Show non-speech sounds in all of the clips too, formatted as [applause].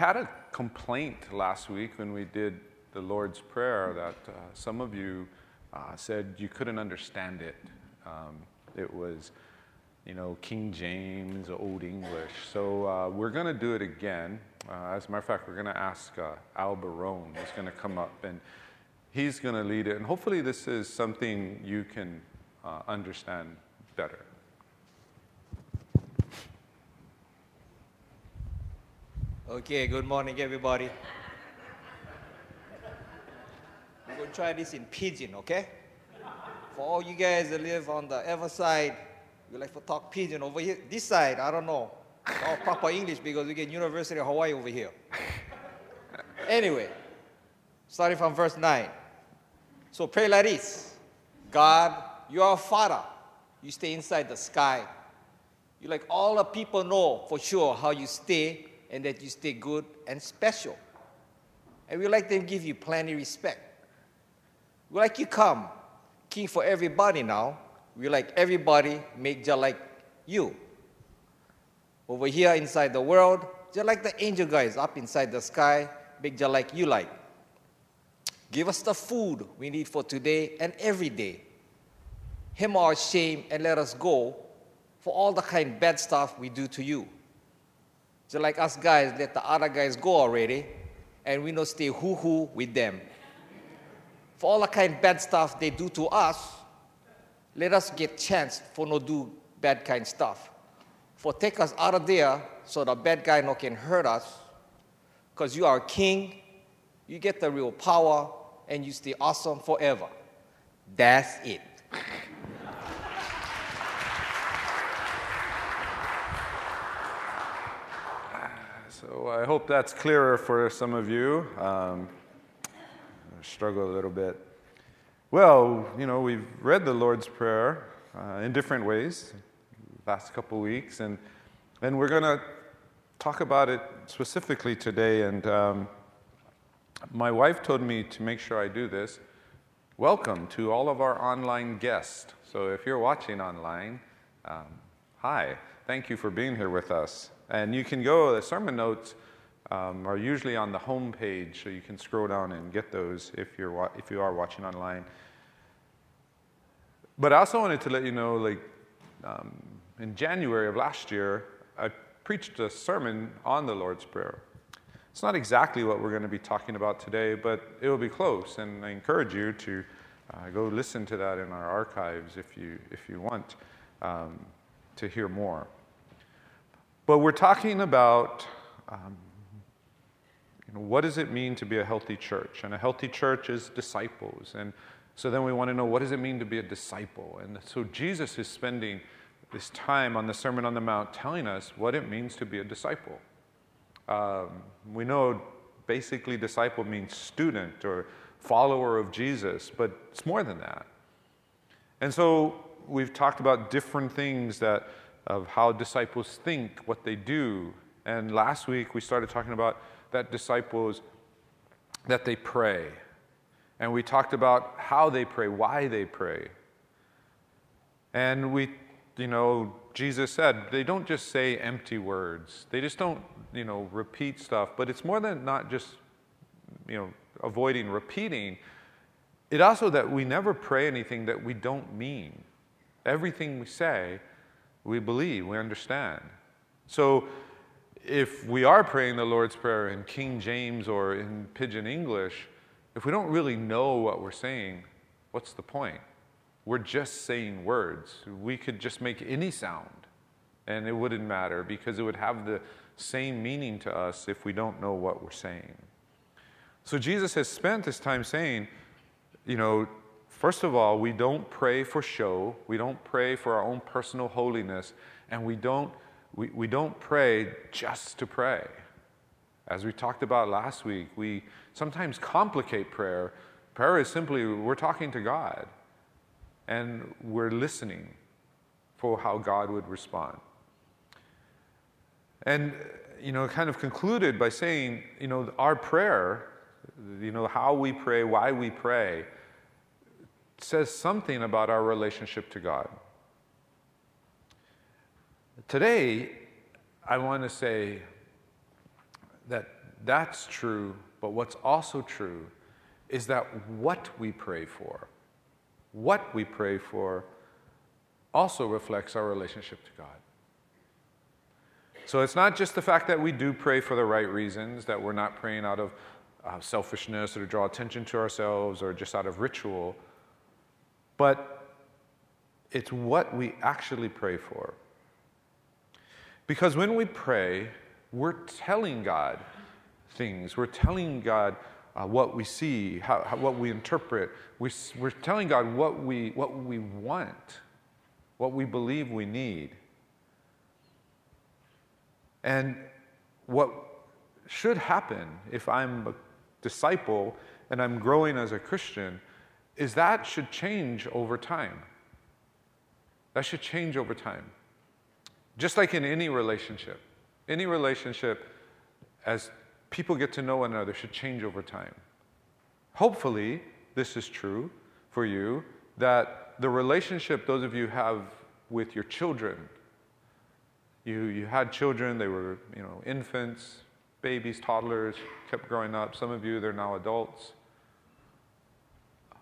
had a complaint last week when we did the Lord's Prayer that uh, some of you uh, said you couldn't understand it. Um, it was, you know, King James, Old English. So uh, we're going to do it again. Uh, as a matter of fact, we're going to ask uh, Al Barone, who's going to come up, and he's going to lead it. And hopefully, this is something you can uh, understand better. Okay, good morning, everybody. We're going to try this in pidgin, okay? For all you guys that live on the Ewa side, you like to talk pidgin over here. This side, I don't know. All proper English because we get University of Hawaii over here. Anyway, starting from verse 9. So pray like this God, you are a father. You stay inside the sky. You like all the people know for sure how you stay and that you stay good and special. And we like them give you plenty respect. We like you come, king for everybody now. We like everybody make just like you. Over here inside the world, just like the angel guys up inside the sky, make just like you like. Give us the food we need for today and every day. Him our shame and let us go for all the kind bad stuff we do to you. Just like us guys, let the other guys go already, and we not stay hoo hoo with them. For all the kind bad stuff they do to us, let us get chance for no do bad kind stuff. For take us out of there so the bad guy no can hurt us, because you are king, you get the real power, and you stay awesome forever. That's it. [laughs] So I hope that's clearer for some of you. Um, struggle a little bit. Well, you know, we've read the Lord's Prayer uh, in different ways last couple weeks, and and we're going to talk about it specifically today. And um, my wife told me to make sure I do this. Welcome to all of our online guests. So if you're watching online, um, hi, thank you for being here with us. And you can go, the sermon notes um, are usually on the home page, so you can scroll down and get those if, you're, if you are watching online. But I also wanted to let you know, like, um, in January of last year, I preached a sermon on the Lord's Prayer. It's not exactly what we're going to be talking about today, but it will be close, and I encourage you to uh, go listen to that in our archives if you, if you want um, to hear more. But we're talking about um, you know, what does it mean to be a healthy church? And a healthy church is disciples. And so then we want to know what does it mean to be a disciple? And so Jesus is spending this time on the Sermon on the Mount telling us what it means to be a disciple. Um, we know basically disciple means student or follower of Jesus, but it's more than that. And so we've talked about different things that of how disciples think, what they do. And last week we started talking about that disciples that they pray. And we talked about how they pray, why they pray. And we, you know, Jesus said they don't just say empty words. They just don't, you know, repeat stuff. But it's more than not just, you know, avoiding repeating. It also that we never pray anything that we don't mean. Everything we say we believe, we understand. So if we are praying the Lord's Prayer in King James or in Pidgin English, if we don't really know what we're saying, what's the point? We're just saying words. We could just make any sound and it wouldn't matter because it would have the same meaning to us if we don't know what we're saying. So Jesus has spent this time saying, you know, First of all, we don't pray for show, we don't pray for our own personal holiness, and we don't, we, we don't pray just to pray. As we talked about last week, we sometimes complicate prayer. Prayer is simply we're talking to God and we're listening for how God would respond. And, you know, kind of concluded by saying, you know, our prayer, you know, how we pray, why we pray, says something about our relationship to God. Today, I want to say that that's true, but what's also true is that what we pray for, what we pray for, also reflects our relationship to God. So it's not just the fact that we do pray for the right reasons, that we're not praying out of uh, selfishness or to draw attention to ourselves or just out of ritual, but it's what we actually pray for. Because when we pray, we're telling God things. We're telling God uh, what we see, how, how, what we interpret. We, we're telling God what we, what we want, what we believe we need. And what should happen if I'm a disciple and I'm growing as a Christian is that should change over time. That should change over time. Just like in any relationship. Any relationship, as people get to know one another, should change over time. Hopefully, this is true for you that the relationship those of you have with your children, you, you had children, they were you know, infants, babies, toddlers, kept growing up. Some of you, they're now adults.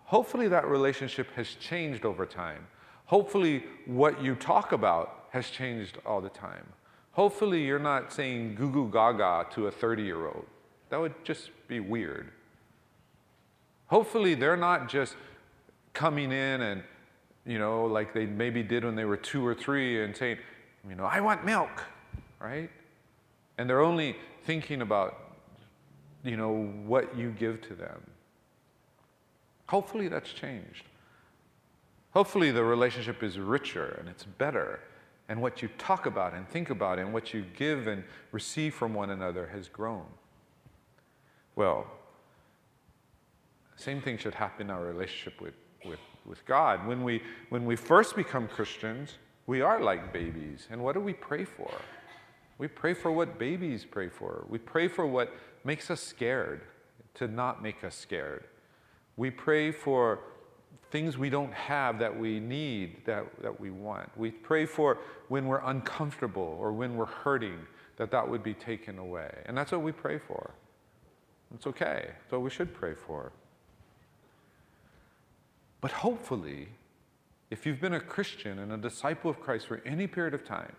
Hopefully, that relationship has changed over time. Hopefully, what you talk about has changed all the time. Hopefully, you're not saying goo goo gaga to a 30 year old. That would just be weird. Hopefully, they're not just coming in and, you know, like they maybe did when they were two or three and saying, you know, I want milk, right? And they're only thinking about, you know, what you give to them. Hopefully that's changed. Hopefully the relationship is richer and it's better. And what you talk about and think about and what you give and receive from one another has grown. Well, same thing should happen in our relationship with, with, with God. When we, when we first become Christians, we are like babies. And what do we pray for? We pray for what babies pray for. We pray for what makes us scared, to not make us scared. We pray for things we don't have that we need, that, that we want. We pray for when we're uncomfortable or when we're hurting, that that would be taken away. And that's what we pray for. It's okay. It's what we should pray for. But hopefully, if you've been a Christian and a disciple of Christ for any period of time,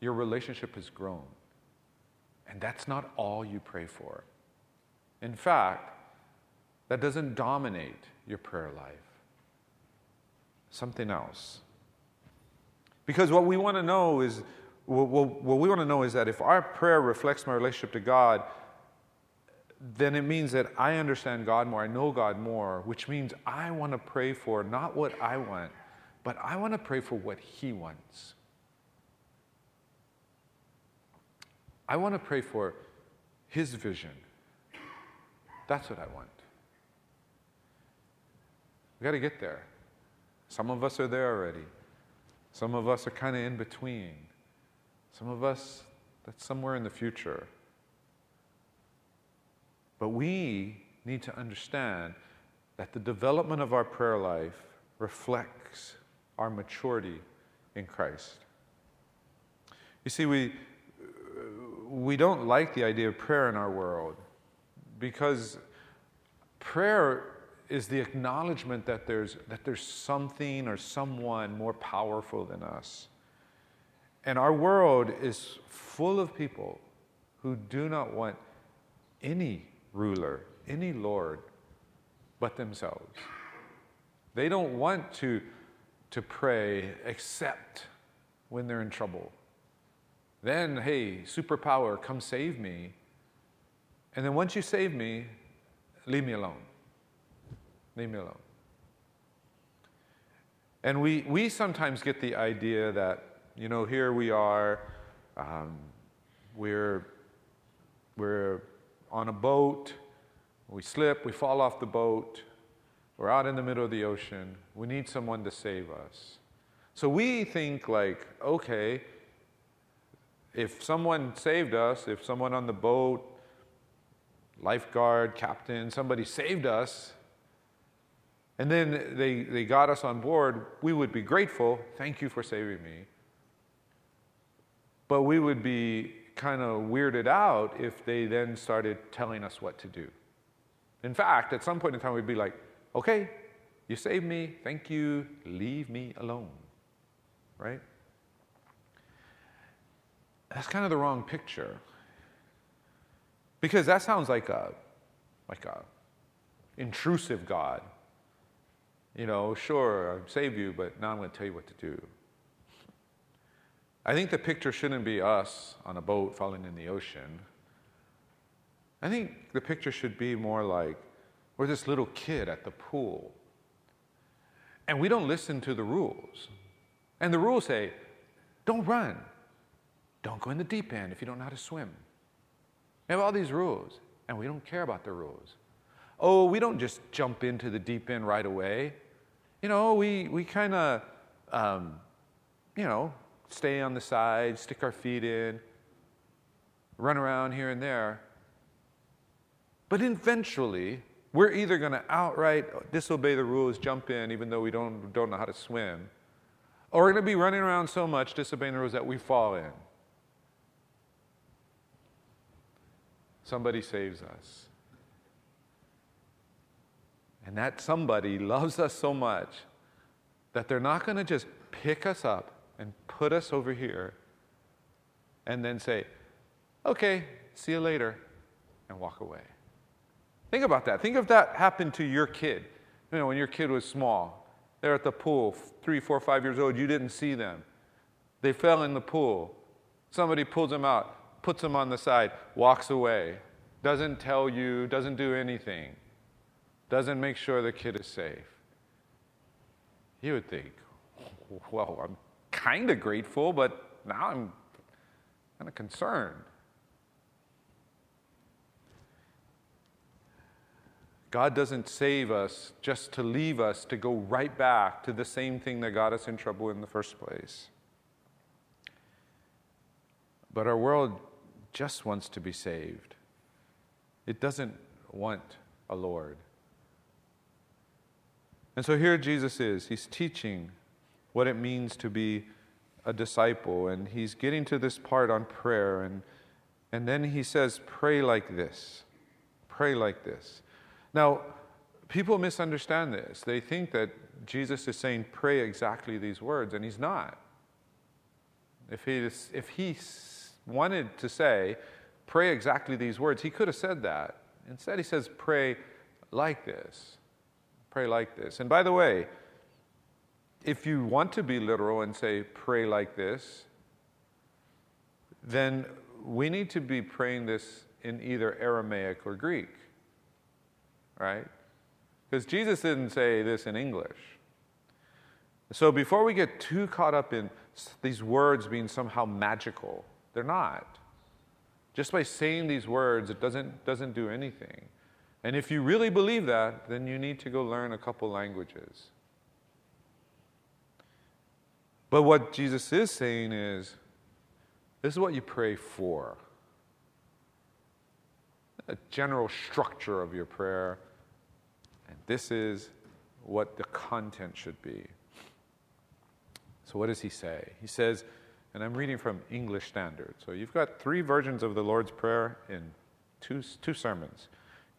your relationship has grown. And that's not all you pray for. In fact, that doesn't dominate your prayer life. Something else. Because what we want to know is, what, what we want to know is that if our prayer reflects my relationship to God, then it means that I understand God more, I know God more, which means I want to pray for not what I want, but I want to pray for what He wants. I want to pray for His vision. That's what I want. We got to get there. Some of us are there already. Some of us are kind of in between. Some of us, that's somewhere in the future. But we need to understand that the development of our prayer life reflects our maturity in Christ. You see, we, we don't like the idea of prayer in our world because prayer is the acknowledgement that there's, that there's something or someone more powerful than us. And our world is full of people who do not want any ruler, any Lord, but themselves. They don't want to, to pray except when they're in trouble. Then, hey, superpower, come save me. And then once you save me, leave me alone. Leave me alone. And we, we sometimes get the idea that, you know, here we are, um, we're, we're on a boat, we slip, we fall off the boat, we're out in the middle of the ocean, we need someone to save us. So we think, like, okay, if someone saved us, if someone on the boat, lifeguard, captain, somebody saved us, and then they, they got us on board, we would be grateful. Thank you for saving me. But we would be kind of weirded out if they then started telling us what to do. In fact, at some point in time, we'd be like, okay, you saved me, thank you, leave me alone. Right? That's kind of the wrong picture. Because that sounds like a like a intrusive God. You know, sure, I'll save you, but now I'm going to tell you what to do. I think the picture shouldn't be us on a boat falling in the ocean. I think the picture should be more like we're this little kid at the pool. And we don't listen to the rules. And the rules say, don't run. Don't go in the deep end if you don't know how to swim. We have all these rules, and we don't care about the rules. Oh, we don't just jump into the deep end right away. You know, we, we kind of, um, you know, stay on the side, stick our feet in, run around here and there. But eventually, we're either going to outright disobey the rules, jump in, even though we don't, don't know how to swim, or we're going to be running around so much disobeying the rules that we fall in. Somebody saves us. And that somebody loves us so much that they're not going to just pick us up and put us over here and then say, okay, see you later, and walk away. Think about that. Think if that happened to your kid. You know, when your kid was small, they're at the pool, three, four, five years old, you didn't see them. They fell in the pool. Somebody pulls them out, puts them on the side, walks away, doesn't tell you, doesn't do anything, doesn't make sure the kid is safe. You would think, well, I'm kind of grateful, but now I'm kind of concerned. God doesn't save us just to leave us to go right back to the same thing that got us in trouble in the first place. But our world just wants to be saved, it doesn't want a Lord. And so here Jesus is. He's teaching what it means to be a disciple. And he's getting to this part on prayer. And, and then he says, Pray like this. Pray like this. Now, people misunderstand this. They think that Jesus is saying, Pray exactly these words, and he's not. If he, if he wanted to say, Pray exactly these words, he could have said that. Instead, he says, Pray like this. Pray like this. And by the way, if you want to be literal and say, pray like this, then we need to be praying this in either Aramaic or Greek, right? Because Jesus didn't say this in English. So before we get too caught up in these words being somehow magical, they're not. Just by saying these words, it doesn't, doesn't do anything. And if you really believe that, then you need to go learn a couple languages. But what Jesus is saying is this is what you pray for. A general structure of your prayer, and this is what the content should be. So, what does he say? He says, and I'm reading from English Standard. So, you've got three versions of the Lord's Prayer in two, two sermons.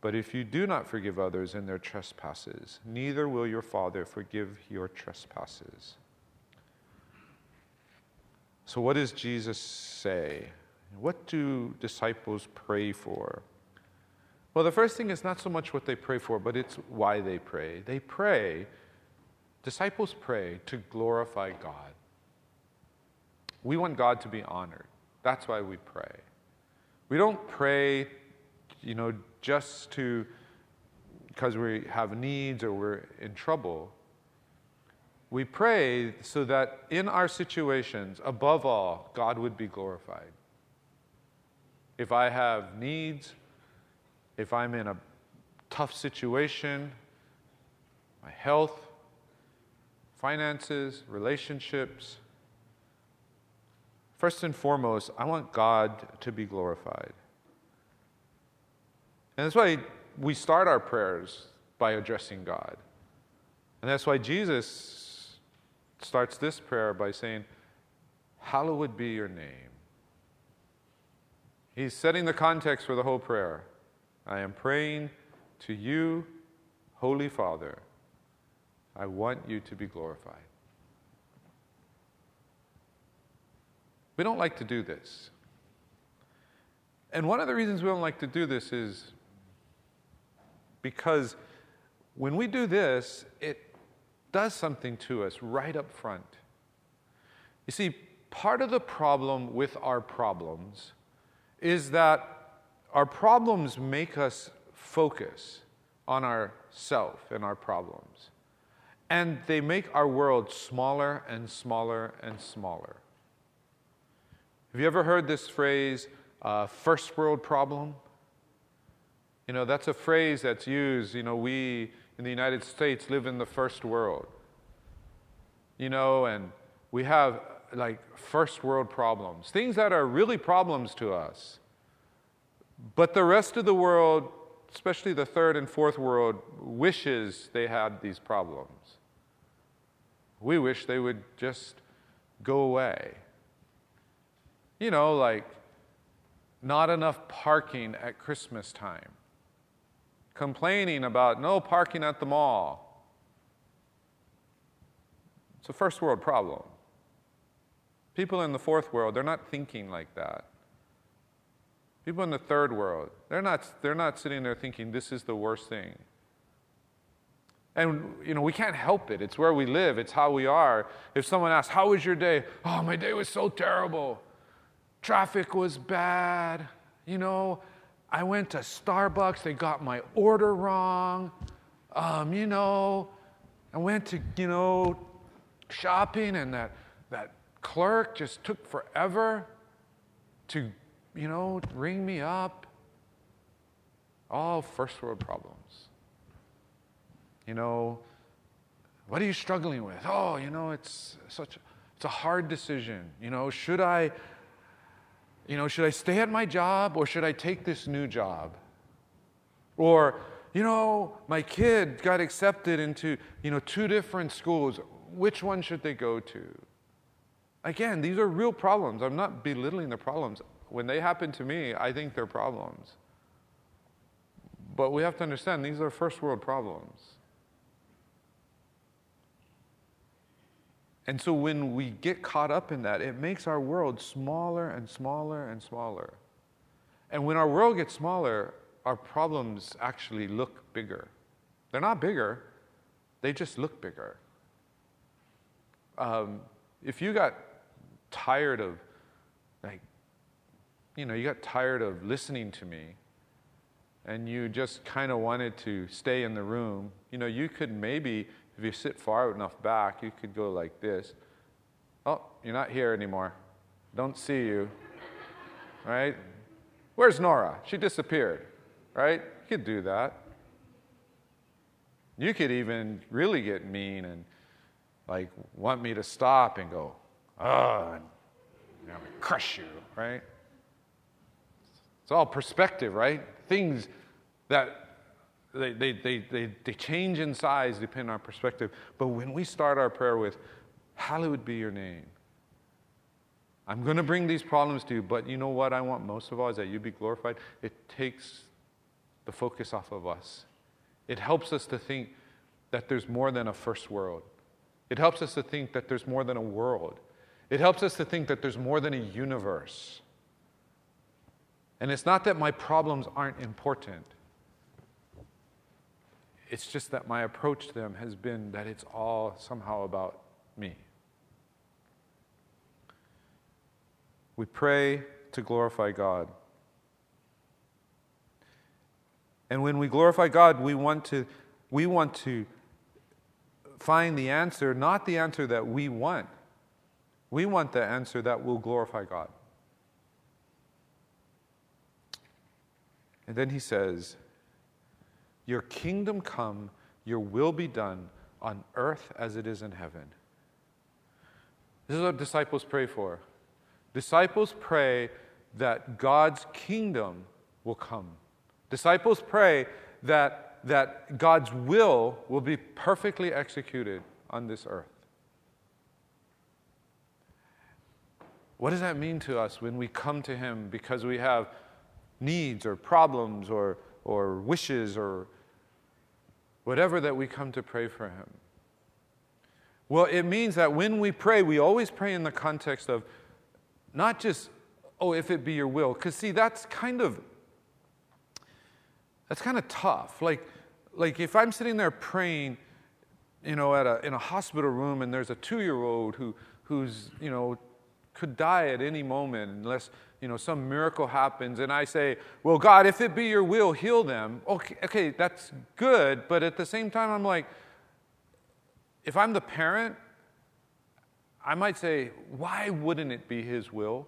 But if you do not forgive others in their trespasses, neither will your Father forgive your trespasses. So, what does Jesus say? What do disciples pray for? Well, the first thing is not so much what they pray for, but it's why they pray. They pray, disciples pray to glorify God. We want God to be honored. That's why we pray. We don't pray, you know, just to because we have needs or we're in trouble. We pray so that in our situations, above all, God would be glorified. If I have needs, if I'm in a tough situation, my health, finances, relationships. First and foremost, I want God to be glorified. And that's why we start our prayers by addressing God. And that's why Jesus starts this prayer by saying, Hallowed be your name. He's setting the context for the whole prayer. I am praying to you, Holy Father. I want you to be glorified. We don't like to do this. And one of the reasons we don't like to do this is because when we do this, it does something to us right up front. You see, part of the problem with our problems is that our problems make us focus on ourself and our problems. And they make our world smaller and smaller and smaller. Have you ever heard this phrase, uh, first world problem? You know, that's a phrase that's used, you know, we in the United States live in the first world. You know, and we have like first world problems, things that are really problems to us. But the rest of the world, especially the third and fourth world, wishes they had these problems. We wish they would just go away. You know, like not enough parking at Christmas time complaining about no parking at the mall. It's a first world problem. People in the fourth world, they're not thinking like that. People in the third world, they're not, they're not sitting there thinking this is the worst thing. And you know, we can't help it. It's where we live, it's how we are. If someone asks, How was your day? Oh, my day was so terrible. Traffic was bad. You know, I went to Starbucks, they got my order wrong. Um, you know, I went to, you know, shopping and that, that clerk just took forever to, you know, ring me up. All first world problems. You know, what are you struggling with? Oh, you know, it's such it's a hard decision. You know, should I you know, should I stay at my job or should I take this new job? Or, you know, my kid got accepted into, you know, two different schools. Which one should they go to? Again, these are real problems. I'm not belittling the problems. When they happen to me, I think they're problems. But we have to understand these are first world problems. And so when we get caught up in that, it makes our world smaller and smaller and smaller. And when our world gets smaller, our problems actually look bigger. They're not bigger, they just look bigger. Um, if you got tired of, like, you know, you got tired of listening to me and you just kind of wanted to stay in the room, you know, you could maybe if you sit far enough back, you could go like this. Oh, you're not here anymore. Don't see you. Right? Where's Nora? She disappeared. Right? You could do that. You could even really get mean and like want me to stop and go, oh, and you know, crush you, right? It's all perspective, right? Things that they, they, they, they, they change in size depending on our perspective. But when we start our prayer with, Hallowed be your name, I'm going to bring these problems to you, but you know what I want most of all is that you be glorified. It takes the focus off of us. It helps us to think that there's more than a first world. It helps us to think that there's more than a world. It helps us to think that there's more than a universe. And it's not that my problems aren't important. It's just that my approach to them has been that it's all somehow about me. We pray to glorify God. And when we glorify God, we want to, we want to find the answer, not the answer that we want. We want the answer that will glorify God. And then he says, Your kingdom come, your will be done on earth as it is in heaven. This is what disciples pray for. Disciples pray that God's kingdom will come. Disciples pray that, that God's will will be perfectly executed on this earth. What does that mean to us when we come to Him because we have needs or problems or, or wishes or whatever that we come to pray for Him? Well, it means that when we pray, we always pray in the context of not just, oh, if it be your will. Because, see, that's kind of that's kind of tough. Like, like if I'm sitting there praying, you know, at a, in a hospital room and there's a two-year-old who, who's, you know, could die at any moment unless, you know, some miracle happens and I say, well, God, if it be your will, heal them. Okay, okay, that's good. But at the same time, I'm like, if I'm the parent, I might say, why wouldn't it be his will?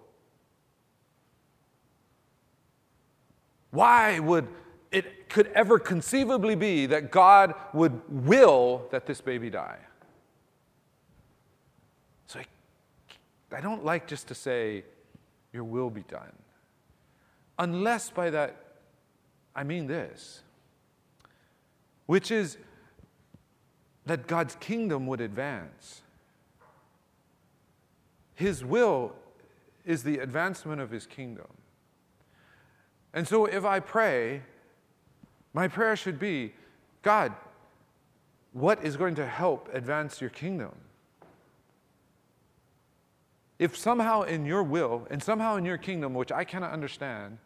Why would it could ever conceivably be that God would will that this baby die. So I, I don't like just to say, Your will be done. Unless by that I mean this, which is that God's kingdom would advance. His will is the advancement of His kingdom. And so if I pray, my prayer should be God, what is going to help advance your kingdom? If somehow in your will and somehow in your kingdom, which I cannot understand,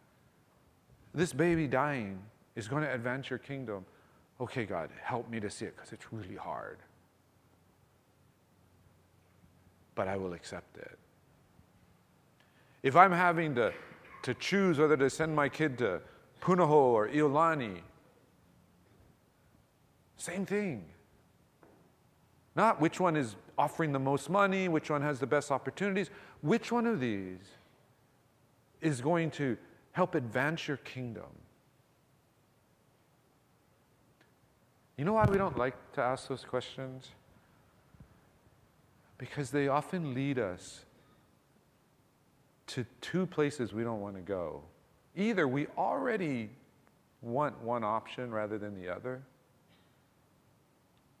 this baby dying is going to advance your kingdom, okay, God, help me to see it because it's really hard. But I will accept it. If I'm having to, to choose whether to send my kid to Punahou or Iolani, same thing. Not which one is offering the most money, which one has the best opportunities. Which one of these is going to help advance your kingdom? You know why we don't like to ask those questions? Because they often lead us to two places we don't want to go. Either we already want one option rather than the other,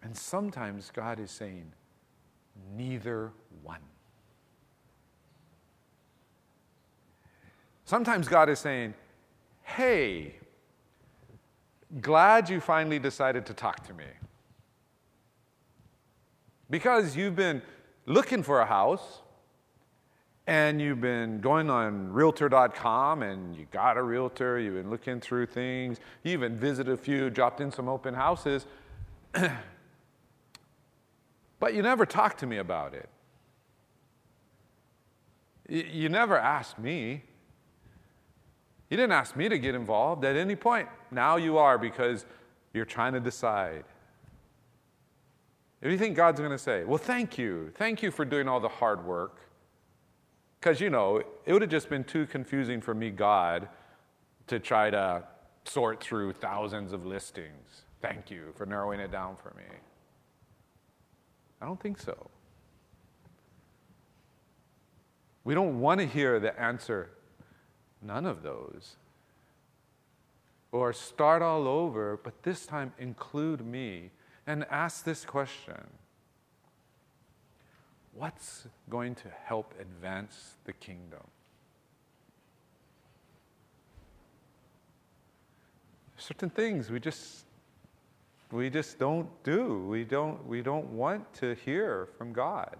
and sometimes God is saying, neither one. Sometimes God is saying, hey, glad you finally decided to talk to me. Because you've been looking for a house and you've been going on realtor.com and you got a realtor, you've been looking through things, you even visited a few, dropped in some open houses. [clears throat] But you never talked to me about it. You never asked me. You didn't ask me to get involved at any point. Now you are because you're trying to decide. If you think God's going to say? Well, thank you. Thank you for doing all the hard work. Because, you know, it would have just been too confusing for me, God, to try to sort through thousands of listings. Thank you for narrowing it down for me. I don't think so. We don't want to hear the answer, none of those. Or start all over, but this time include me and ask this question What's going to help advance the kingdom? Certain things we just we just don't do. We don't, we don't want to hear from God.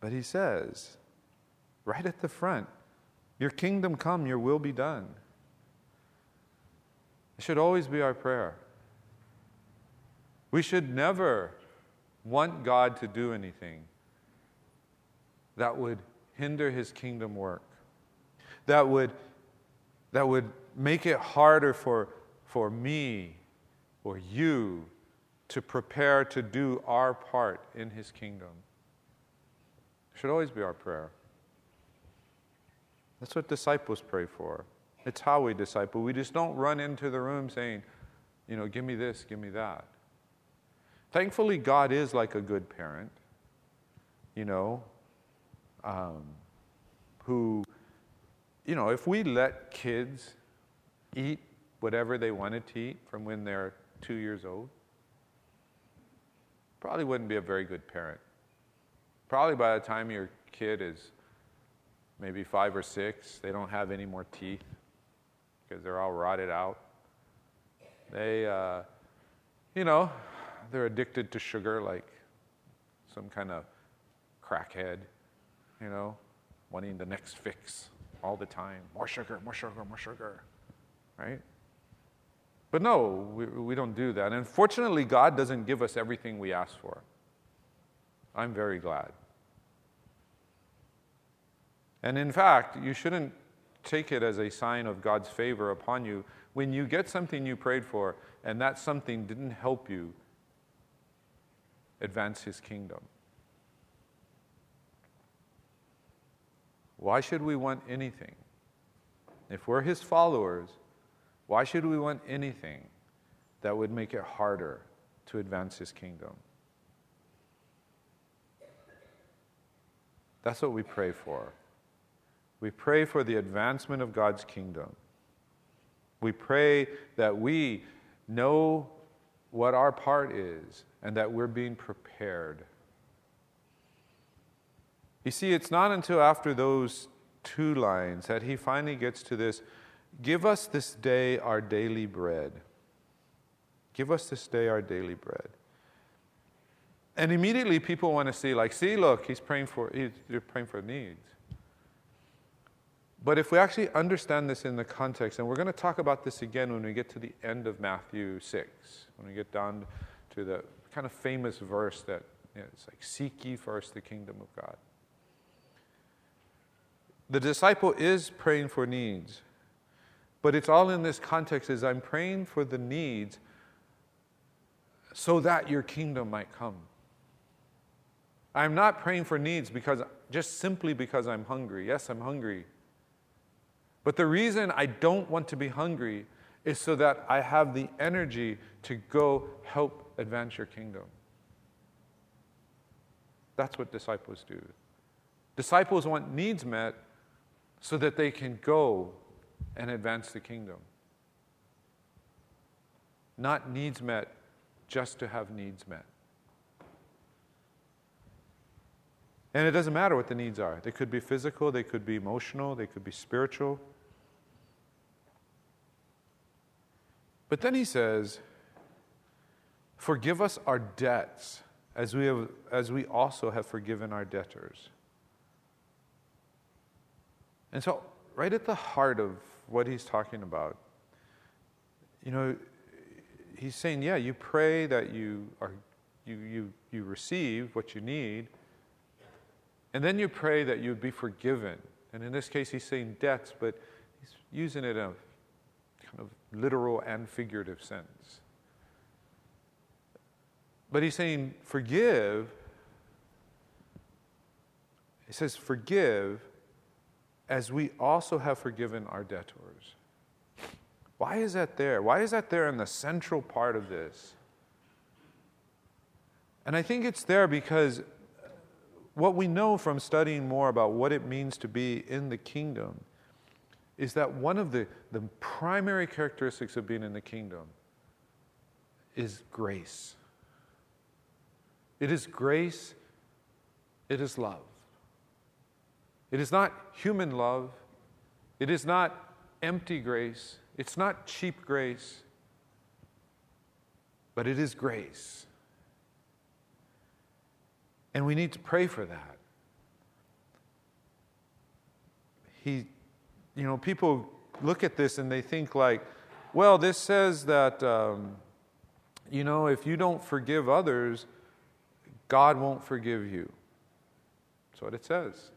But he says, right at the front, Your kingdom come, your will be done. It should always be our prayer. We should never want God to do anything that would hinder his kingdom work, that would, that would make it harder for, for me or you to prepare to do our part in His kingdom. It should always be our prayer. That's what disciples pray for. It's how we disciple. We just don't run into the room saying, you know, give me this, give me that. Thankfully, God is like a good parent, you know, um, who, you know, if we let kids eat whatever they wanted to eat from when they're two years old, probably wouldn't be a very good parent. Probably by the time your kid is maybe five or six, they don't have any more teeth because they're all rotted out. They, uh, you know, they're addicted to sugar like some kind of crackhead, you know, wanting the next fix all the time. More sugar, more sugar, more sugar, right? But no, we, we don't do that. And fortunately, God doesn't give us everything we ask for. I'm very glad. And in fact, you shouldn't take it as a sign of God's favor upon you when you get something you prayed for and that something didn't help you advance his kingdom. Why should we want anything? If we're his followers, why should we want anything that would make it harder to advance his kingdom? That's what we pray for. We pray for the advancement of God's kingdom. We pray that we know what our part is and that we're being prepared. You see, it's not until after those two lines that he finally gets to this Give us this day our daily bread. Give us this day our daily bread. And immediately people want to see, like, see, look, he's praying for, he's, praying for needs. But if we actually understand this in the context, and we're going to talk about this again when we get to the end of Matthew 6, when we get down to the kind of famous verse that you know, it's like, Seek ye first the kingdom of God. The disciple is praying for needs, but it's all in this context is I'm praying for the needs so that your kingdom might come. I'm not praying for needs because just simply because I'm hungry. Yes, I'm hungry. But the reason I don't want to be hungry is so that I have the energy to go help advance your kingdom. That's what disciples do. Disciples want needs met so that they can go and advance the kingdom. Not needs met just to have needs met. And it doesn't matter what the needs are. They could be physical, they could be emotional, they could be spiritual. But then he says, Forgive us our debts as we, have, as we also have forgiven our debtors. And so, right at the heart of what he's talking about, you know, he's saying, yeah, you pray that you, are, you, you, you receive what you need, and then you pray that you'd be forgiven. And in this case, he's saying debts, but he's using it in a kind of literal and figurative sense. But he's saying, forgive. He says, forgive as we also have forgiven our debtors. Why is that there? Why is that there in the central part of this? And I think it's there because what we know from studying more about what it means to be in the kingdom is that one of the, the primary characteristics of being in the kingdom is grace. It is grace, it is love. It is not human love, it is not empty grace, it's not cheap grace, but it is grace. And we need to pray for that. He you know, people look at this and they think like, well, this says that, um, you know, if you don't forgive others, God won't forgive you. That's what it says.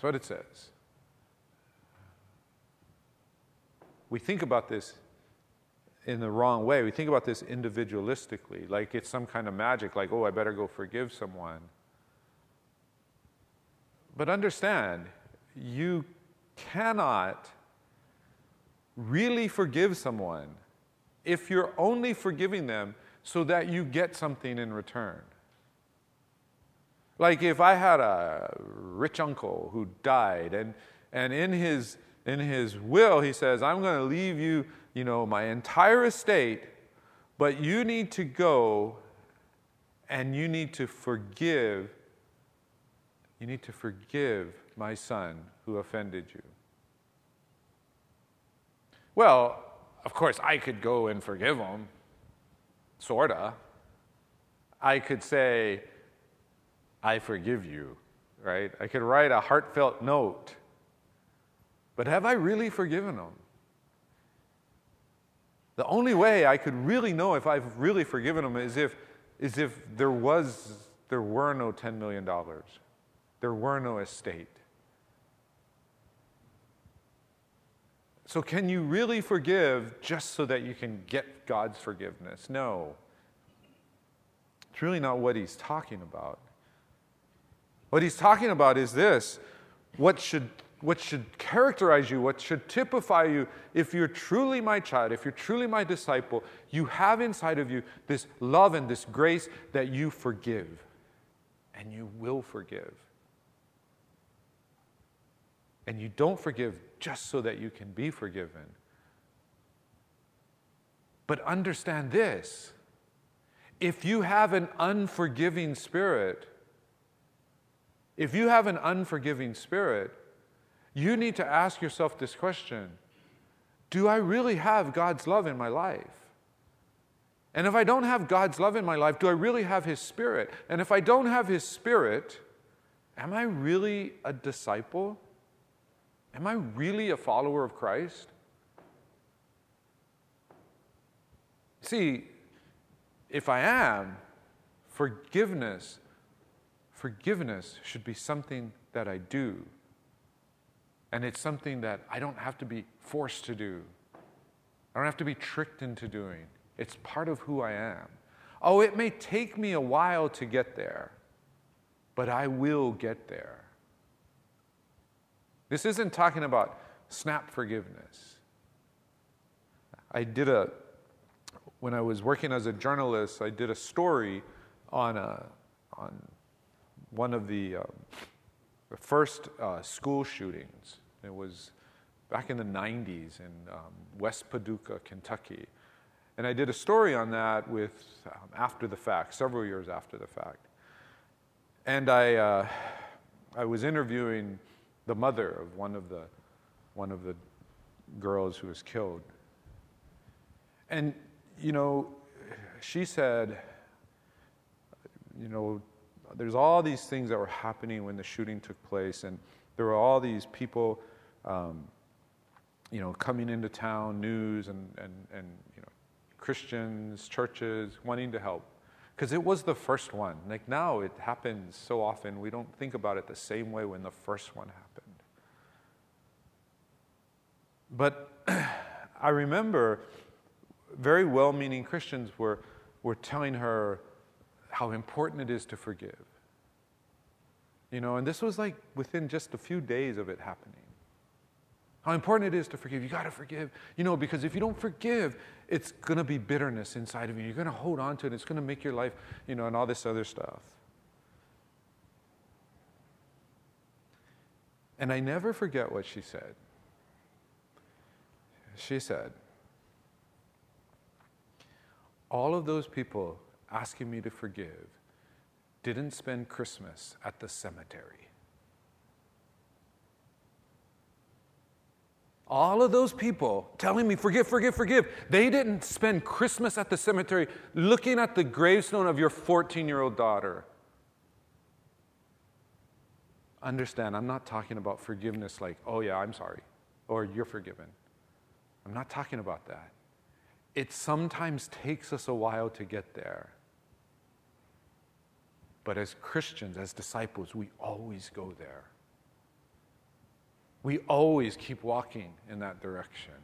That's what it says. We think about this in the wrong way. We think about this individualistically, like it's some kind of magic, like, oh, I better go forgive someone. But understand, you cannot really forgive someone if you're only forgiving them so that you get something in return. Like if I had a rich uncle who died, and, and in, his, in his will he says, I'm going to leave you, you know, my entire estate, but you need to go and you need to forgive, you need to forgive my son who offended you. Well, of course, I could go and forgive him, sorta. I could say, I forgive you, right? I could write a heartfelt note. But have I really forgiven him? The only way I could really know if I've really forgiven him is if, is if there, was, there were no $10 million, there were no estate. So, can you really forgive just so that you can get God's forgiveness? No. It's really not what he's talking about. What he's talking about is this what should, what should characterize you, what should typify you, if you're truly my child, if you're truly my disciple, you have inside of you this love and this grace that you forgive, and you will forgive. And you don't forgive just so that you can be forgiven. But understand this if you have an unforgiving spirit, if you have an unforgiving spirit, you need to ask yourself this question Do I really have God's love in my life? And if I don't have God's love in my life, do I really have His Spirit? And if I don't have His Spirit, am I really a disciple? Am I really a follower of Christ? See, if I am, forgiveness, forgiveness should be something that I do. And it's something that I don't have to be forced to do. I don't have to be tricked into doing. It's part of who I am. Oh, it may take me a while to get there, but I will get there. This isn't talking about snap forgiveness. I did a, when I was working as a journalist, I did a story on, a, on one of the, the first uh, school shootings. It was back in the 90s in um, West Paducah, Kentucky. And I did a story on that with um, after the fact, several years after the fact. And I, uh, I was interviewing the mother of one of the, one of the girls who was killed. And, you know, she said, you know, there's all these things that were happening when the shooting took place, and there were all these people, um, you know, coming into town, news, and, and, and you know, Christians, churches wanting to help. Because it was the first one. Like now, it happens so often, we don't think about it the same way when the first one happened. But [clears throat] I remember very well meaning Christians were, were telling her how important it is to forgive. You know, and this was like within just a few days of it happening. How important it is to forgive. You got to forgive. You know, because if you don't forgive, it's going to be bitterness inside of you. You're going to hold on to it. It's going to make your life, you know, and all this other stuff. And I never forget what she said. She said, All of those people asking me to forgive didn't spend Christmas at the cemetery. All of those people telling me, forgive, forgive, forgive, they didn't spend Christmas at the cemetery looking at the gravestone of your 14 year old daughter. Understand, I'm not talking about forgiveness like, oh yeah, I'm sorry, or you're forgiven. I'm not talking about that. It sometimes takes us a while to get there. But as Christians, as disciples, we always go there. We always keep walking in that direction.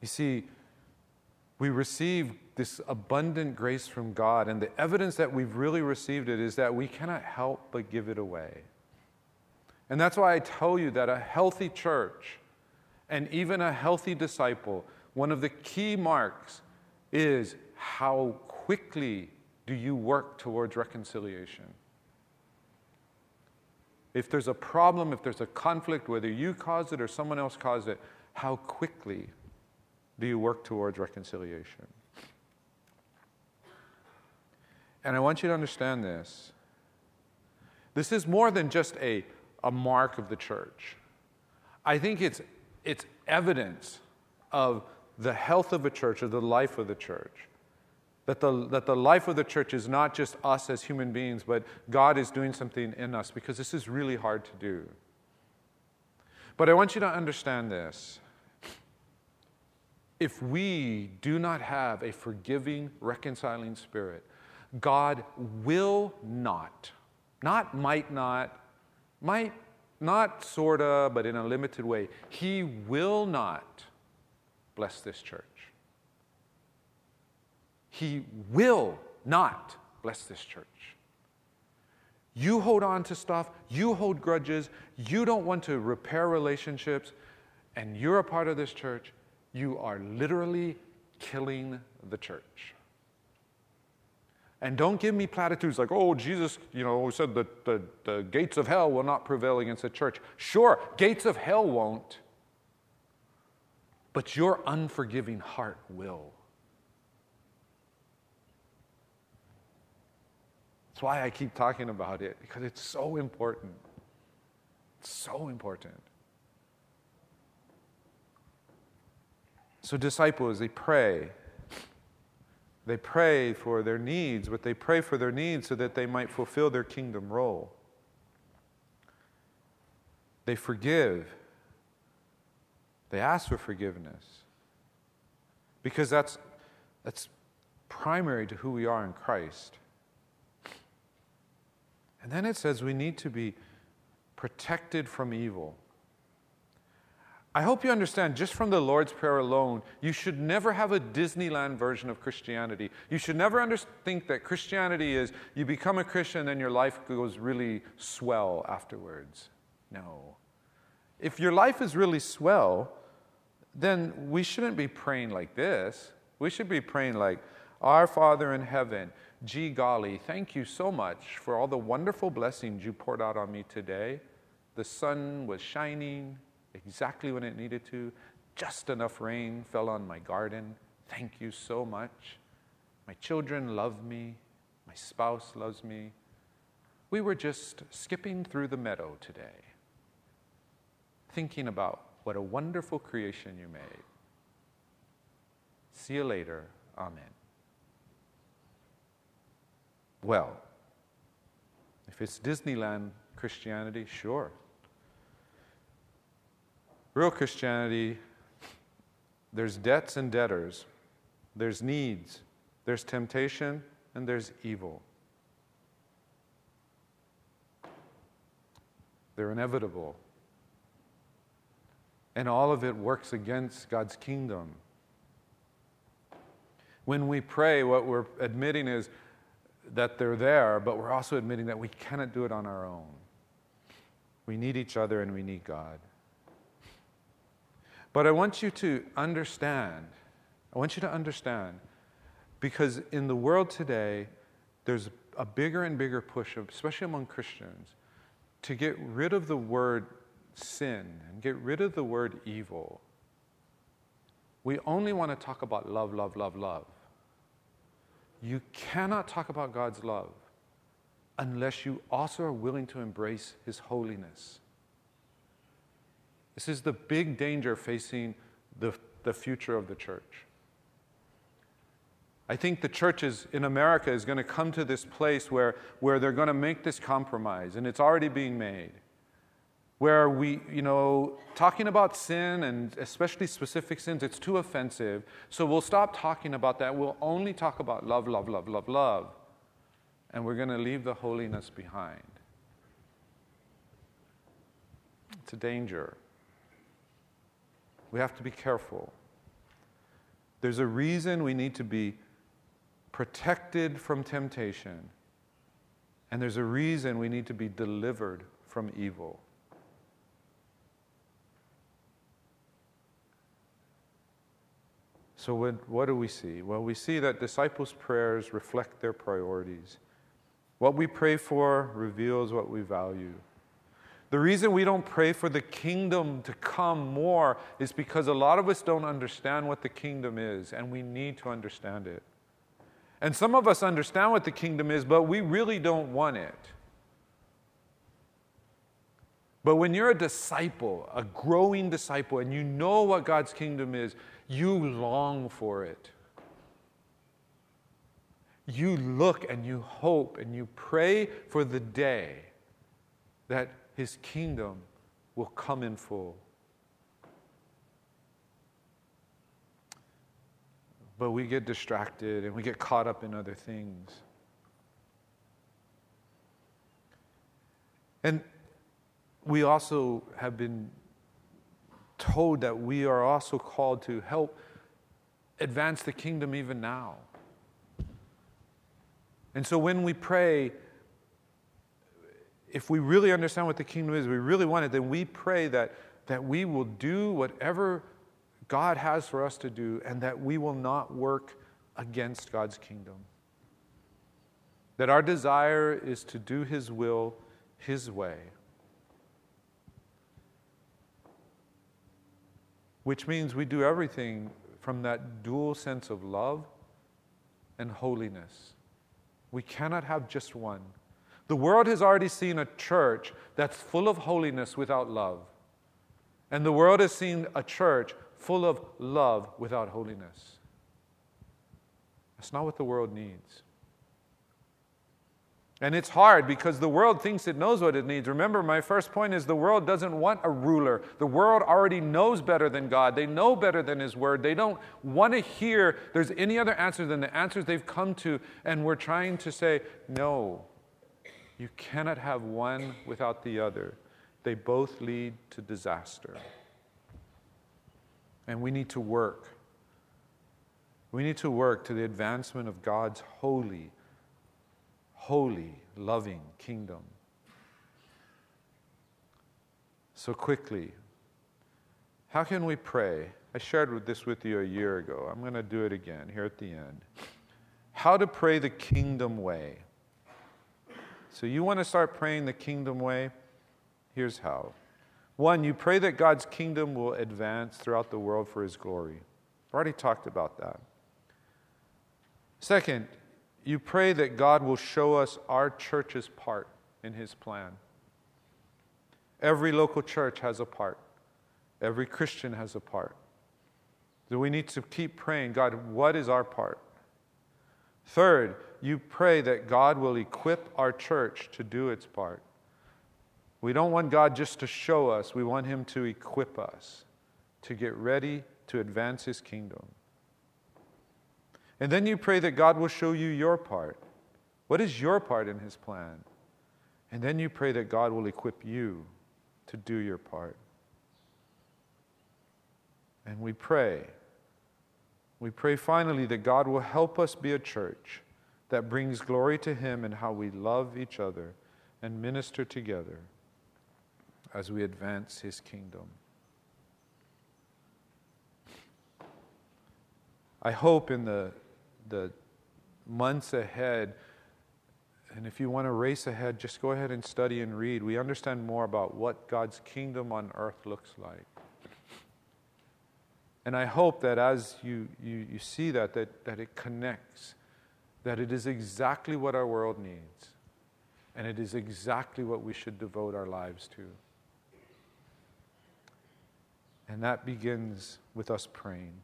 You see, we receive this abundant grace from God, and the evidence that we've really received it is that we cannot help but give it away. And that's why I tell you that a healthy church and even a healthy disciple, one of the key marks is how quickly do you work towards reconciliation. If there's a problem, if there's a conflict, whether you caused it or someone else caused it, how quickly do you work towards reconciliation? And I want you to understand this. This is more than just a, a mark of the church. I think it's, it's evidence of the health of a church, or the life of the church. That the, that the life of the church is not just us as human beings, but God is doing something in us because this is really hard to do. But I want you to understand this. If we do not have a forgiving, reconciling spirit, God will not, not might not, might not sorta, but in a limited way, He will not bless this church. He will not bless this church. You hold on to stuff, you hold grudges, you don't want to repair relationships, and you're a part of this church, you are literally killing the church. And don't give me platitudes like, oh, Jesus, you know, said that the, the gates of hell will not prevail against the church. Sure, gates of hell won't, but your unforgiving heart will. That's why I keep talking about it, because it's so important. It's so important. So, disciples, they pray they pray for their needs, but they pray for their needs so that they might fulfill their kingdom role. They forgive. They ask for forgiveness. Because that's, that's primary to who we are in Christ. And then it says we need to be protected from evil. I hope you understand, just from the Lord's Prayer alone, you should never have a Disneyland version of Christianity. You should never under- think that Christianity is you become a Christian and your life goes really swell afterwards. No. If your life is really swell, then we shouldn't be praying like this. We should be praying like, Our Father in heaven, gee golly, thank you so much for all the wonderful blessings you poured out on me today. The sun was shining exactly when it needed to. Just enough rain fell on my garden. Thank you so much. My children love me. My spouse loves me. We were just skipping through the meadow today, thinking about what a wonderful creation you made. See you later. Amen. Well, if it's Disneyland Christianity, sure. Real Christianity, there's debts and debtors, there's needs, there's temptation, and there's evil. They're inevitable. And all of it works against God's kingdom. When we pray, what we're admitting is that they're there, but we're also admitting that we cannot do it on our own. We need each other and we need God. But I want you to understand, I want you to understand, because in the world today, there's a bigger and bigger push, especially among Christians, to get rid of the word sin and get rid of the word evil. We only want to talk about love, love, love, love. You cannot talk about God's love unless you also are willing to embrace His holiness. This is the big danger facing the, the future of the church. I think the churches in America is going to come to this place where, where they're going to make this compromise, and it's already being made. Where we, you know, talking about sin and especially specific sins, it's too offensive. So we'll stop talking about that. We'll only talk about love, love, love, love, love. And we're going to leave the holiness behind. It's a danger. We have to be careful. There's a reason we need to be protected from temptation, and there's a reason we need to be delivered from evil. So, what, what do we see? Well, we see that disciples' prayers reflect their priorities. What we pray for reveals what we value. The reason we don't pray for the kingdom to come more is because a lot of us don't understand what the kingdom is, and we need to understand it. And some of us understand what the kingdom is, but we really don't want it. But when you're a disciple, a growing disciple, and you know what God's kingdom is, you long for it. You look and you hope and you pray for the day that his kingdom will come in full. But we get distracted and we get caught up in other things. And we also have been told that we are also called to help advance the kingdom even now. And so when we pray, if we really understand what the kingdom is, we really want it, then we pray that, that we will do whatever God has for us to do and that we will not work against God's kingdom. That our desire is to do His will His way. Which means we do everything from that dual sense of love and holiness. We cannot have just one. The world has already seen a church that's full of holiness without love. And the world has seen a church full of love without holiness. That's not what the world needs. And it's hard because the world thinks it knows what it needs. Remember, my first point is the world doesn't want a ruler. The world already knows better than God. They know better than His Word. They don't want to hear there's any other answer than the answers they've come to. And we're trying to say, no, you cannot have one without the other. They both lead to disaster. And we need to work. We need to work to the advancement of God's holy holy, loving kingdom. So, quickly, how can we pray? I shared this with you a year ago. I'm going to do it again here at the end. How to pray the kingdom way. So, you want to start praying the kingdom way? Here's how. One, you pray that God's kingdom will advance throughout the world for his glory. I've already talked about that. Second, you pray that God will show us our church's part in His plan. Every local church has a part, every Christian has a part. So we need to keep praying God, what is our part? Third, you pray that God will equip our church to do its part. We don't want God just to show us, we want Him to equip us to get ready to advance His kingdom. And then you pray that God will show you your part. What is your part in His plan? And then you pray that God will equip you to do your part. And we pray. We pray finally that God will help us be a church that brings glory to Him in how we love each other and minister together as we advance His kingdom. I hope in the the months ahead. And if you want to race ahead, just go ahead and study and read. We understand more about what God's kingdom on earth looks like. And I hope that as you, you, you see that, that, that it connects, that it is exactly what our world needs, and it is exactly what we should devote our lives to. And that begins with us praying.